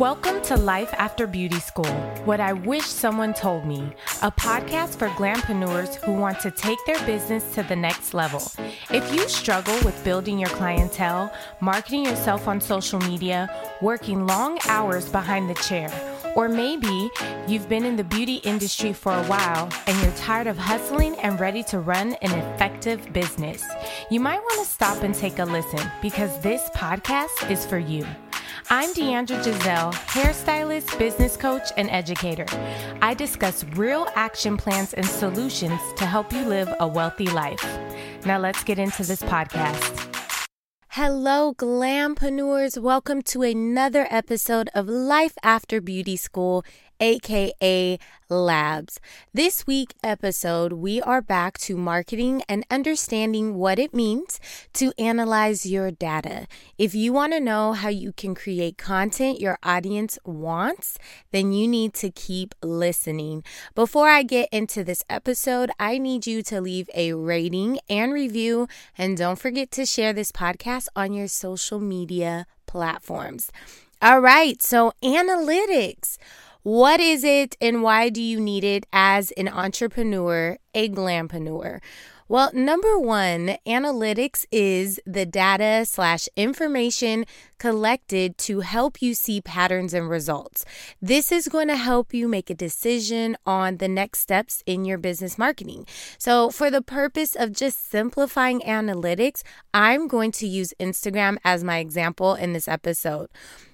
Welcome to Life After Beauty School, What I Wish Someone Told Me, a podcast for glampreneurs who want to take their business to the next level. If you struggle with building your clientele, marketing yourself on social media, working long hours behind the chair, or maybe you've been in the beauty industry for a while and you're tired of hustling and ready to run an effective business, you might want to stop and take a listen because this podcast is for you. I'm Deandra Giselle, hairstylist, business coach, and educator. I discuss real action plans and solutions to help you live a wealthy life. Now let's get into this podcast. Hello, glampreneurs. Welcome to another episode of Life After Beauty School aka Labs. This week episode, we are back to marketing and understanding what it means to analyze your data. If you want to know how you can create content your audience wants, then you need to keep listening. Before I get into this episode, I need you to leave a rating and review, and don't forget to share this podcast on your social media platforms. All right, so analytics. What is it and why do you need it as an entrepreneur, a glampreneur? Well, number one, analytics is the data slash information collected to help you see patterns and results. This is going to help you make a decision on the next steps in your business marketing. So, for the purpose of just simplifying analytics, I'm going to use Instagram as my example in this episode.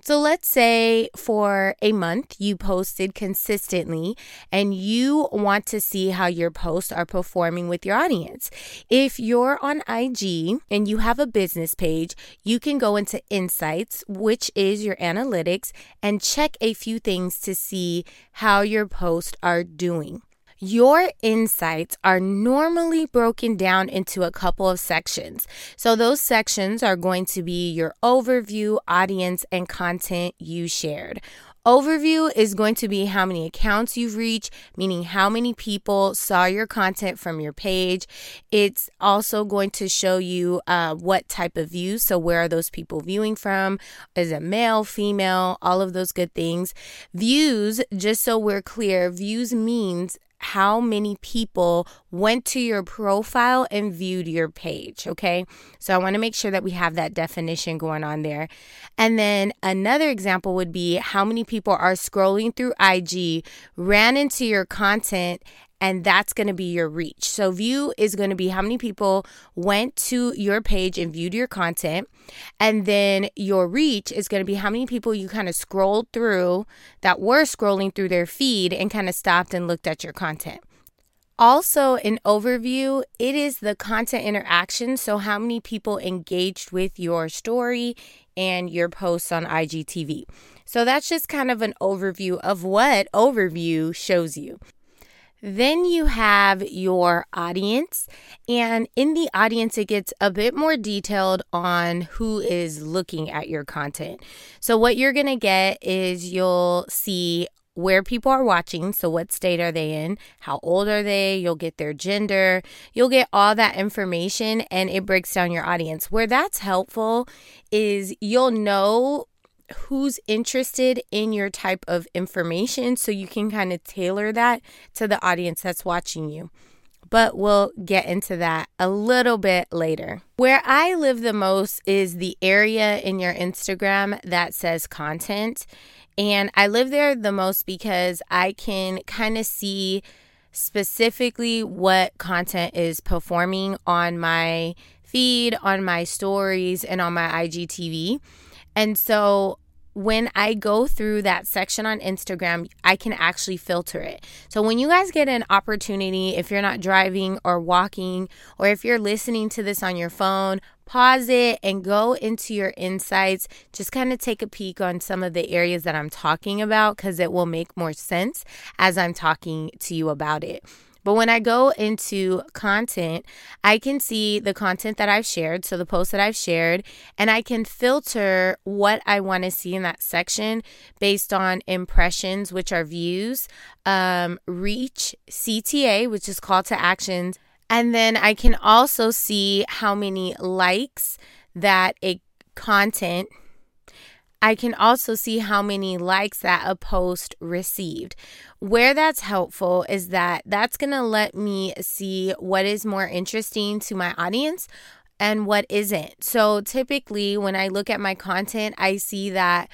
So let's say for a month you posted consistently and you want to see how your posts are performing with your audience. If you're on IG and you have a business page, you can go into Insights, which is your analytics, and check a few things to see how your posts are doing. Your insights are normally broken down into a couple of sections. So, those sections are going to be your overview, audience, and content you shared. Overview is going to be how many accounts you've reached, meaning how many people saw your content from your page. It's also going to show you uh, what type of views. So, where are those people viewing from? Is it male, female, all of those good things? Views, just so we're clear, views means how many people went to your profile and viewed your page. Okay. So I want to make sure that we have that definition going on there. And then another example would be how many people are scrolling through IG, ran into your content, and that's going to be your reach. So, view is going to be how many people went to your page and viewed your content. And then your reach is going to be how many people you kind of scrolled through that were scrolling through their feed and kind of stopped and looked at your content. Also, an overview, it is the content interaction. So, how many people engaged with your story and your posts on IGTV. So, that's just kind of an overview of what overview shows you. Then you have your audience, and in the audience, it gets a bit more detailed on who is looking at your content. So, what you're to get is you'll see where people are watching. So, what state are they in? How old are they? You'll get their gender. You'll get all that information, and it breaks down your audience. Where that's helpful is you'll know who's interested in your type of information so you can kind of tailor that to the audience that's watching you. But we'll get into that a little bit later. Where I live the most is the area in your Instagram that says content. And I live there the most because I can kind of see specifically what content is performing on my feed, on my stories, and on my IGTV. And so when I go through that section on Instagram, I can actually filter it. So when you guys get an opportunity, if you're not driving or walking, or if you're listening to this on your phone, pause it and go into your insights. Just kind of take a peek on some of the areas that I'm talking about because it will make more sense as I'm talking to you about it. But when I go into content, I can see the content that I've shared, so the posts that I've shared, and I can filter what I want to see in that section based on impressions, which are views, um, reach, CTA, which is call to actions, and then I can also see how many likes that a content I can also see how many likes that a post received. Where that's helpful is that that's going to let me see what is more interesting to my audience and what isn't. So typically, when I look at my content, I see that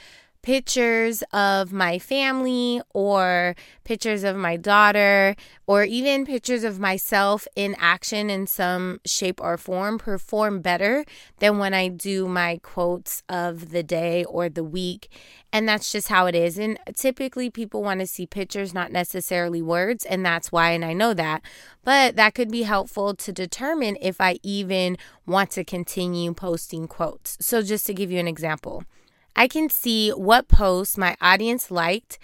pictures of my family or pictures of my daughter or even pictures of myself in action in some shape or form perform better than when I do my quotes of the day or the week. And that's just how it is. And typically people want to see pictures, not necessarily words. And that's why, and I know that. But that could be helpful to determine if I even want to continue posting quotes. So just to give you an example. I can see what posts my audience liked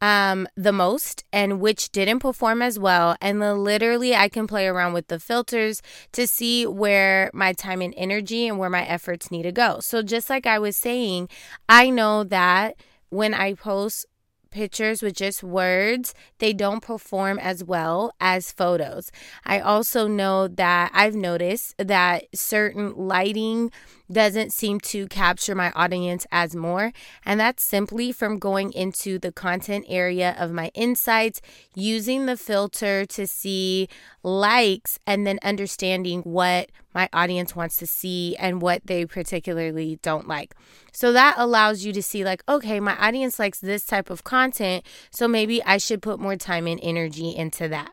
um, the most and which didn't perform as well. And literally, I can play around with the filters to see where my time and energy and where my efforts need to go. So, just like I was saying, I know that when I post pictures with just words, they don't perform as well as photos. I also know that I've noticed that certain lighting doesn't seem to capture my audience as more. And that's simply from going into the content area of my insights, using the filter to see likes, and then understanding what my audience wants to see and what they particularly don't like. So that allows you to see, like, okay, my audience likes this type of content. So maybe I should put more time and energy into that.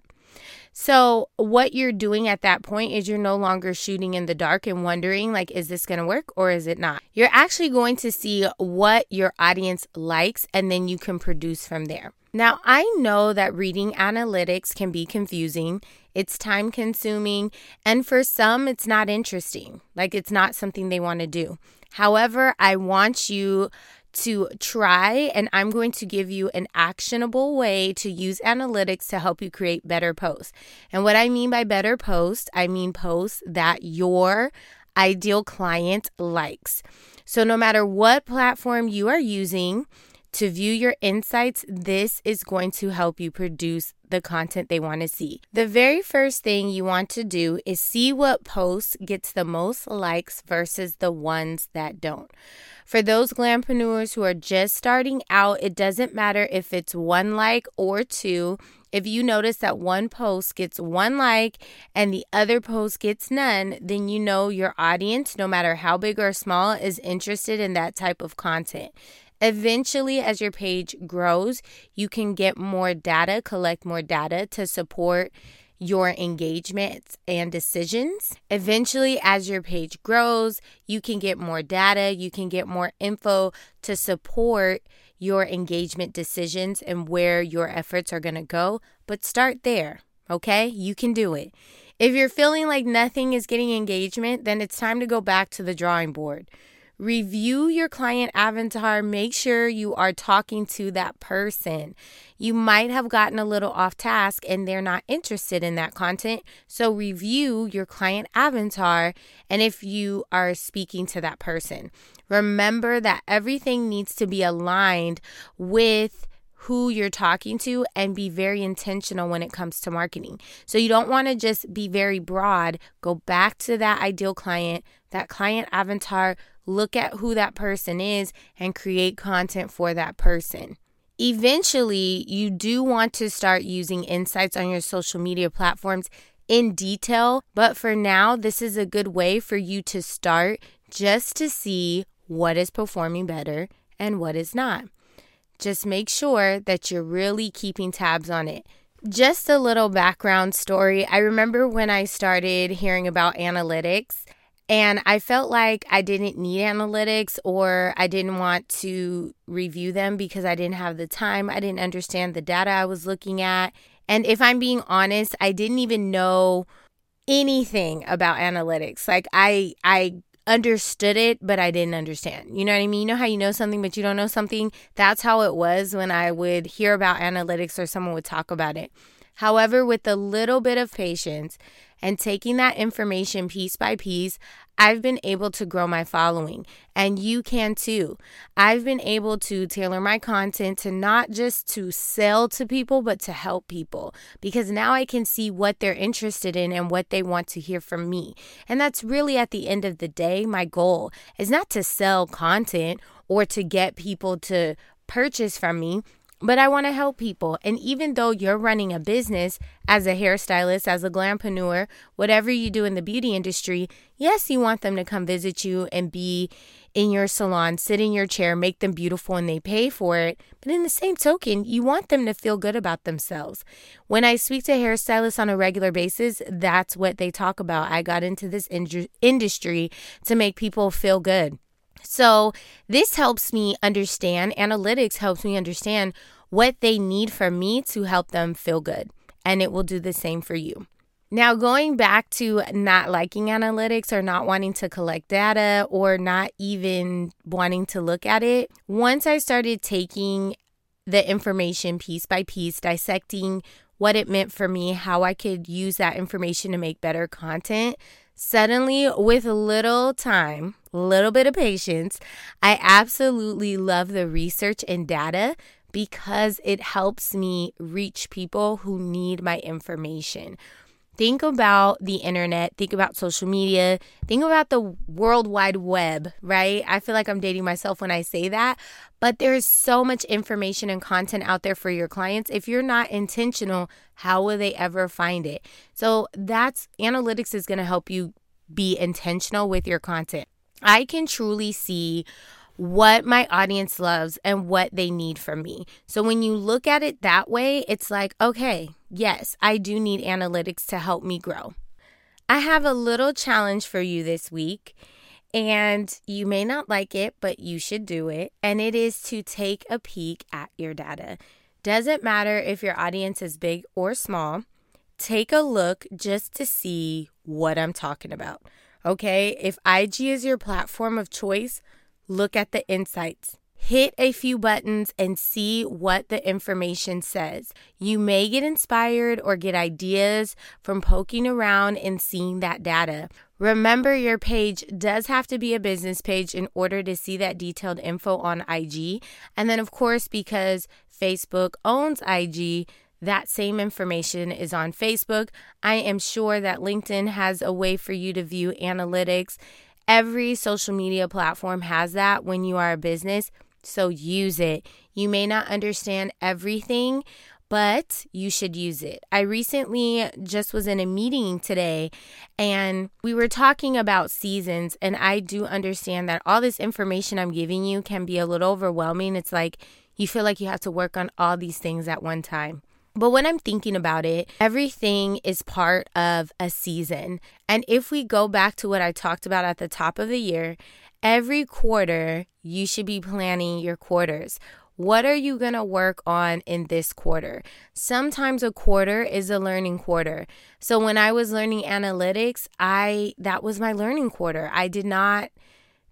So, what you're doing at that point is you're no longer shooting in the dark and wondering, like, is this going to work or is it not? You're actually going to see what your audience likes and then you can produce from there. Now, I know that reading analytics can be confusing, it's time consuming, and for some, it's not interesting. Like, it's not something they want to do. However, I want you to try, and I'm going to give you an actionable way to use analytics to help you create better posts. And what I mean by better posts, I mean posts that your ideal client likes. So, no matter what platform you are using, to view your insights, this is going to help you produce the content they want to see. The very first thing you want to do is see what post gets the most likes versus the ones that don't. For those glampreneurs who are just starting out, it doesn't matter if it's one like or two. If you notice that one post gets one like and the other post gets none, then you know your audience, no matter how big or small, is interested in that type of content. Eventually, as your page grows, you can get more data, collect more data to support your engagements and decisions. Eventually, as your page grows, you can get more data, you can get more info to support your engagement decisions and where your efforts are going to go. But start there, okay? You can do it. If you're feeling like nothing is getting engagement, then it's time to go back to the drawing board. Review your client avatar. Make sure you are talking to that person. You might have gotten a little off task and they're not interested in that content. So, review your client avatar and if you are speaking to that person. Remember that everything needs to be aligned with who you're talking to and be very intentional when it comes to marketing. So you don't want to just be very broad. Go back to that ideal client, that client avatar, look at who that person is and create content for that person. Eventually, you do want to start using insights on your social media platforms in detail, but for now, this is a good way for you to start just to see what is performing better and what is not. Just make sure that you're really keeping tabs on it. Just a little background story. I remember when I started hearing about analytics, and I felt like I didn't need analytics or I didn't want to review them because I didn't have the time. I didn't understand the data I was looking at. And if I'm being honest, I didn't even know anything about analytics. Like I I understood it, but I didn't understand. You know what I mean? You know how you know something, but you don't know something? That's how it was when I would hear about analytics or someone would talk about it. However, with a little bit of patience and taking that information piece by piece, I've been able to grow my following, and you can too. I've been able to tailor my content to not just to sell to people, but to help people because now I can see what they're interested in and what they want to hear from me. And that's really at the end of the day, my goal is not to sell content or to get people to purchase from me but I want to help people. And even though you're running a business as a hairstylist, as a glampreneur, whatever you do in the beauty industry, yes, you want them to come visit you and be in your salon, sit in your chair, make them beautiful, and they pay for it. But in the same token, you want them to feel good about themselves. When I speak to hairstylists on a regular basis, that's what they talk about. I got into this in- industry to make people feel good. So, this helps me understand, analytics helps me understand what they need from me to help them feel good. And it will do the same for you. Now, going back to not liking analytics or not wanting to collect data or not even wanting to look at it, once I started taking the information piece by piece, dissecting what it meant for me, how I could use that information to make better content, suddenly, with little time, little bit of patience, I absolutely love the research and data because it helps me reach people who need my information. Think about the internet, think about social media, think about the World Wide Web, right? I feel like I'm dating myself when I say that, but there's so much information and content out there for your clients. If you're not intentional, how will they ever find it? So that's analytics is going to help you be intentional with your content. I can truly see what my audience loves and what they need from me. So when you look at it that way, it's like, okay, yes, I do need analytics to help me grow. I have a little challenge for you this week, and you may not like it, but you should do it. And it is to take a peek at your data. Doesn't matter if your audience is big or small, take a look just to see what I'm talking about. Okay, if IG is your platform of choice, look at the insights. Hit a few buttons and see what the information says. You may get inspired or get ideas from poking around and seeing that data. Remember, your page does have to be a business page in order to see that detailed info on IG. And then, of course, because Facebook owns IG, that same information is on Facebook. I am sure that LinkedIn has a way for you to view analytics. Every social media platform has that when you are a business, so use it. You may not understand everything, but you should use it. I recently just was in a meeting today and we were talking about seasons, and I do understand that all this information I'm giving you can be a little overwhelming. It's like you feel like you have to work on all these things at one time. But when I'm thinking about it, everything is part of a season. And if we go back to what I talked about at the top of the year, every quarter you should be planning your quarters. What are you going to work on in this quarter? Sometimes a quarter is a learning quarter. So when I was learning analytics, I that was my learning quarter. I did not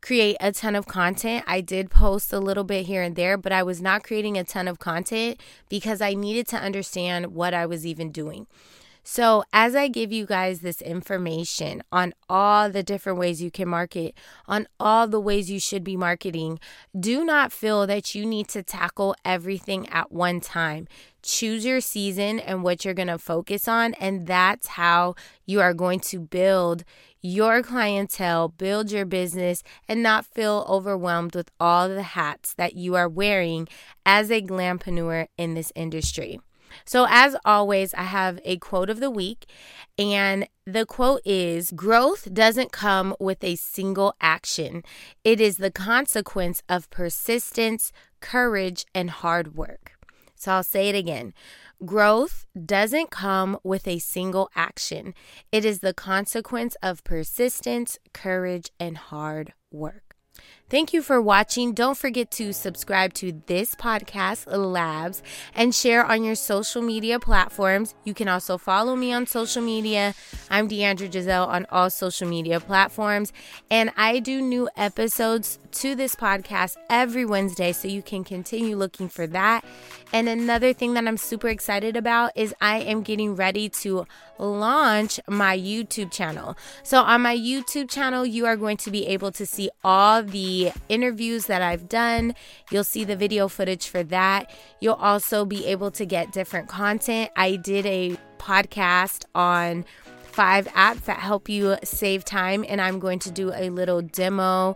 create a ton of content. I did post a little bit here and there, but I was not creating a ton of content because I needed to understand what I was even doing. So, as I give you guys this information on all the different ways you can market, on all the ways you should be marketing, do not feel that you need to tackle everything at one time. Choose your season and what you're going to focus on, and that's how you are going to build your clientele, build your business, and not feel overwhelmed with all the hats that you are wearing as a glampreneur in this industry. So, as always, I have a quote of the week, and the quote is Growth doesn't come with a single action, it is the consequence of persistence, courage, and hard work. So, I'll say it again Growth doesn't come with a single action, it is the consequence of persistence, courage, and hard work. Thank you for watching. Don't forget to subscribe to this podcast, Labs, and share on your social media platforms. You can also follow me on social media. I'm Deandra Giselle on all social media platforms, and I do new episodes to this podcast every Wednesday, so you can continue looking for that. And another thing that I'm super excited about is I am getting ready to launch my YouTube channel. So, on my YouTube channel, you are going to be able to see all interviews that I've done. You'll see the video footage for that. You'll also be able to get different content. I did a podcast on five apps that help you save time, and I'm going to do a little demo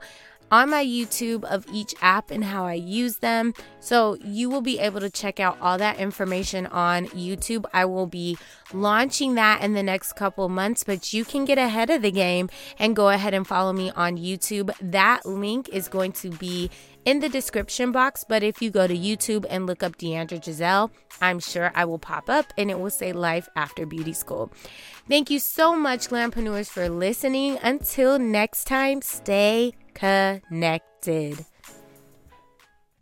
on my YouTube of each app and how I use them. So you will be able to check out all that information on YouTube. I will be launching that in the next couple months, but you can get ahead of the game and go ahead and follow me on YouTube. That link is going to be in the description box, but if you go to YouTube and look up Deandra Giselle, I'm sure I will pop up and it will say Life After Beauty School. Thank you so much, Glampreneurs, for listening. Until next time, stay connected.